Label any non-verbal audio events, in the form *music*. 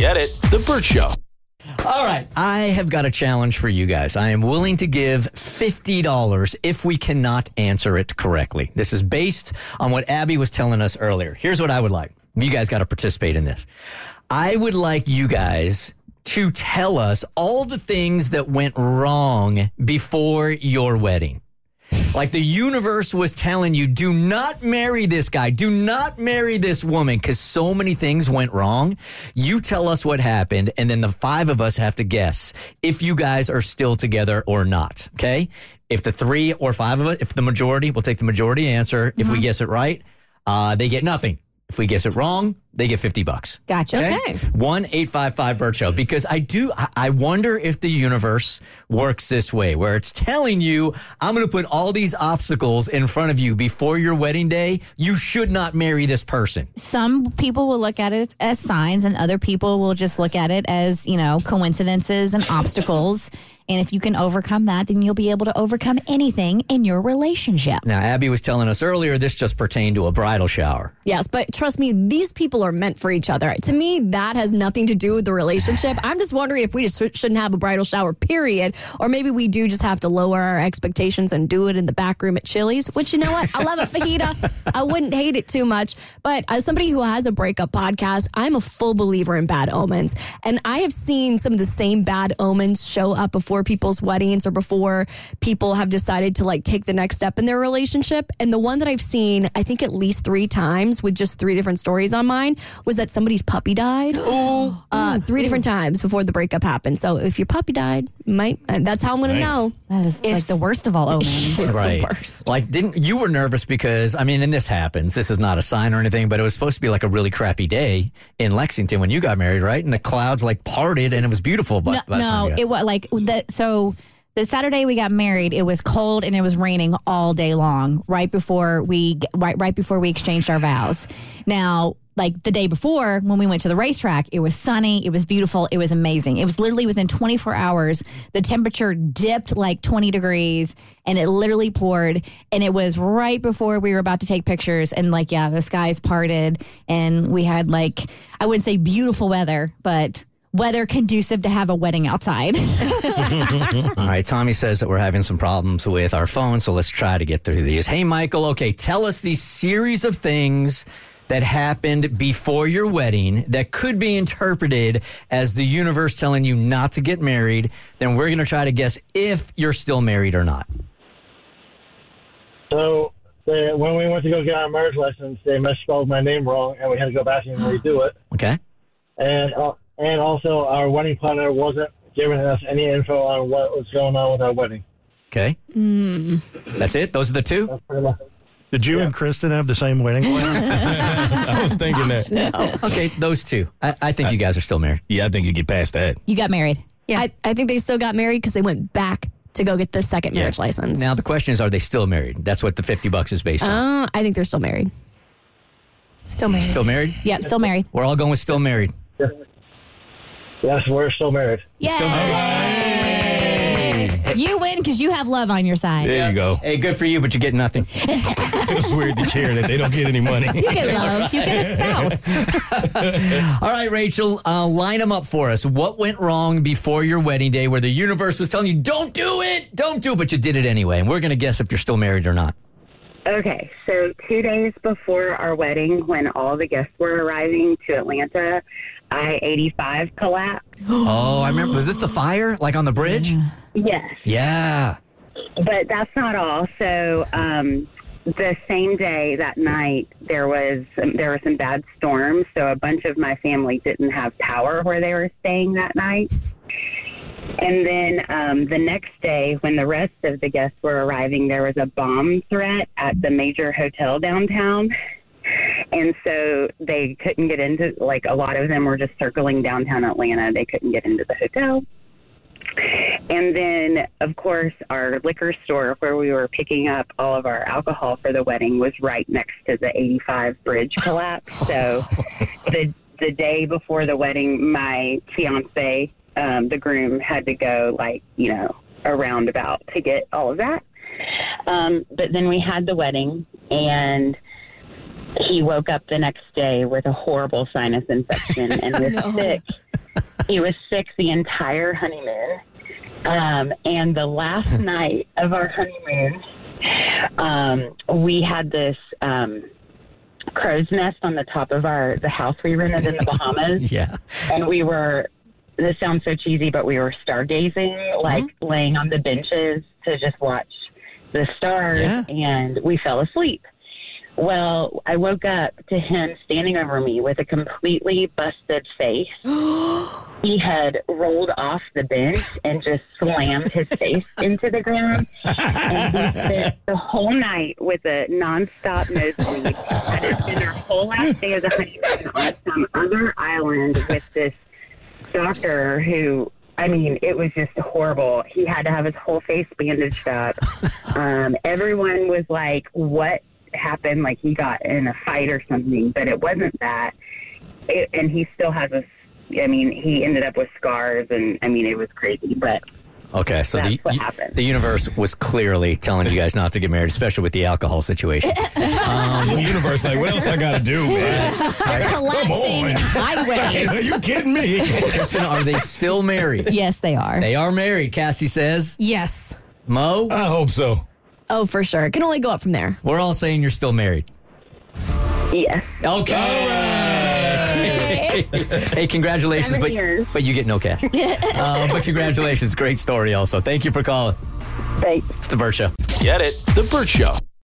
Get it? The Bert Show. All right, I have got a challenge for you guys. I am willing to give $50 if we cannot answer it correctly. This is based on what Abby was telling us earlier. Here's what I would like. You guys got to participate in this. I would like you guys to tell us all the things that went wrong before your wedding. Like the universe was telling you, do not marry this guy. Do not marry this woman because so many things went wrong. You tell us what happened, and then the five of us have to guess if you guys are still together or not. Okay. If the three or five of us, if the majority, we'll take the majority answer. If we guess it right, uh, they get nothing. If we guess it wrong, they get 50 bucks. Gotcha. Okay. One eight five five Bert Show. Because I do, I wonder if the universe works this way, where it's telling you, I'm going to put all these obstacles in front of you before your wedding day. You should not marry this person. Some people will look at it as signs, and other people will just look at it as, you know, coincidences and obstacles. And if you can overcome that, then you'll be able to overcome anything in your relationship. Now, Abby was telling us earlier, this just pertained to a bridal shower. Yes, but trust me, these people are meant for each other. To me, that has nothing to do with the relationship. *sighs* I'm just wondering if we just shouldn't have a bridal shower, period. Or maybe we do just have to lower our expectations and do it in the back room at Chili's, which, you know what? I love a fajita. *laughs* I wouldn't hate it too much. But as somebody who has a breakup podcast, I'm a full believer in bad omens. And I have seen some of the same bad omens show up before people's weddings or before people have decided to like take the next step in their relationship. And the one that I've seen, I think at least three times with just three different stories on mine was that somebody's puppy died. *gasps* Uh, three different times before the breakup happened. So if your puppy died, might uh, that's how I'm going to know. That is like the worst of all *laughs* omens. It's right. the worst. Like, didn't you were nervous because I mean, and this happens. This is not a sign or anything, but it was supposed to be like a really crappy day in Lexington when you got married, right? And the clouds like parted and it was beautiful. But no, by the time no, it was like that. So the Saturday we got married, it was cold and it was raining all day long. Right before we right right before we exchanged our vows. Now. Like the day before, when we went to the racetrack, it was sunny, it was beautiful, it was amazing. It was literally within 24 hours, the temperature dipped like 20 degrees and it literally poured. And it was right before we were about to take pictures. And like, yeah, the skies parted and we had like, I wouldn't say beautiful weather, but weather conducive to have a wedding outside. *laughs* All right, Tommy says that we're having some problems with our phone, so let's try to get through these. Hey, Michael, okay, tell us the series of things that happened before your wedding that could be interpreted as the universe telling you not to get married. Then we're going to try to guess if you're still married or not. So they, when we went to go get our marriage license, they misspelled my name wrong, and we had to go back and redo it. Okay. And uh, and also, our wedding planner wasn't giving us any info on what was going on with our wedding. Okay. That's it? Those are the two? That's pretty much it. Did you and Kristen have the same wedding plan? *laughs* I was thinking that. *laughs* Okay, those two. I, I think you guys are still married. Yeah, I think you get past that. you got married. I, I think they still got married because they went back to go get the second marriage license. Now, the question is, are they still married? That's what the 50 bucks is based on. Uh, I think they're still married. Still married. Still married? Yep, still married. We're all going with still married. Yes, we're still married. Yay! You win because you have love on your side. There you go. Hey, good for you, but you get nothing. *laughs* Feels weird to cheer that they don't get any money. You get love. You get a spouse. *laughs* All right, Rachel, uh, line them up for us. What went wrong before your wedding day where the universe was telling you, don't do it, don't do it, but you did it anyway? And we're going to guess if you're still married or not. Okay, so two days before our wedding, when all the guests were arriving to Atlanta, I 85 collapsed. *gasps* Oh, I remember. Was this the fire, like on the bridge? Yes, Yeah. but that's not all. So um, the same day that night, there was there were some bad storms. So a bunch of my family didn't have power where they were staying that night. And then um, the next day, when the rest of the guests were arriving, there was a bomb threat at the major hotel downtown. And so they couldn't get into, like, a lot of them were just circling downtown Atlanta. They couldn't get into the hotel. And then, of course, our liquor store where we were picking up all of our alcohol for the wedding was right next to the 85 bridge collapse. So *laughs* the the day before the wedding, my fiance, um, the groom, had to go like you know a roundabout to get all of that. Um, but then we had the wedding, and he woke up the next day with a horrible sinus infection *laughs* and was No. sick he was sick the entire honeymoon. Um, and the last *laughs* night of our honeymoon, um, we had this um, crow's nest on the top of our the house we rented in the Bahamas, *laughs* Yeah. and we were. This sounds so cheesy, but we were stargazing, mm-hmm. like laying on the benches to just watch the stars, Yeah. and we fell asleep. Well, I woke up to him standing over me with a completely busted face. *gasps* he had rolled off the bench and just slammed his face *laughs* into the ground. And we *laughs* spent the whole night with a nonstop nosebleed. Had to spend our whole last day of the honeymoon on some other island with this doctor who I mean, it was just horrible. He had to have his whole face bandaged up. *laughs* Um, everyone was like, "What happened?" Like he got in a fight or something, but it wasn't that. It, and he still has a. I mean, he ended up with scars, and I mean, it was crazy. But Okay, so the That's what the universe was clearly telling you guys not to get married, especially with the alcohol situation. *laughs* Um, the universe, like, what else I got to do, man? Collapsing on. highways. Are you kidding me? Kristen, are they still married? Yes, they are. They are married. Cassie says. Yes. Mo, I hope so. Oh, for sure. It can only go up from there. we're all saying you're still married. yes, Okay. *laughs* hey, congratulations, Seven but years. but you get no cash. *laughs* uh, but congratulations, great story. Also, thank you for calling. thanks. It's the Bert Show. Get it? The Bert Show.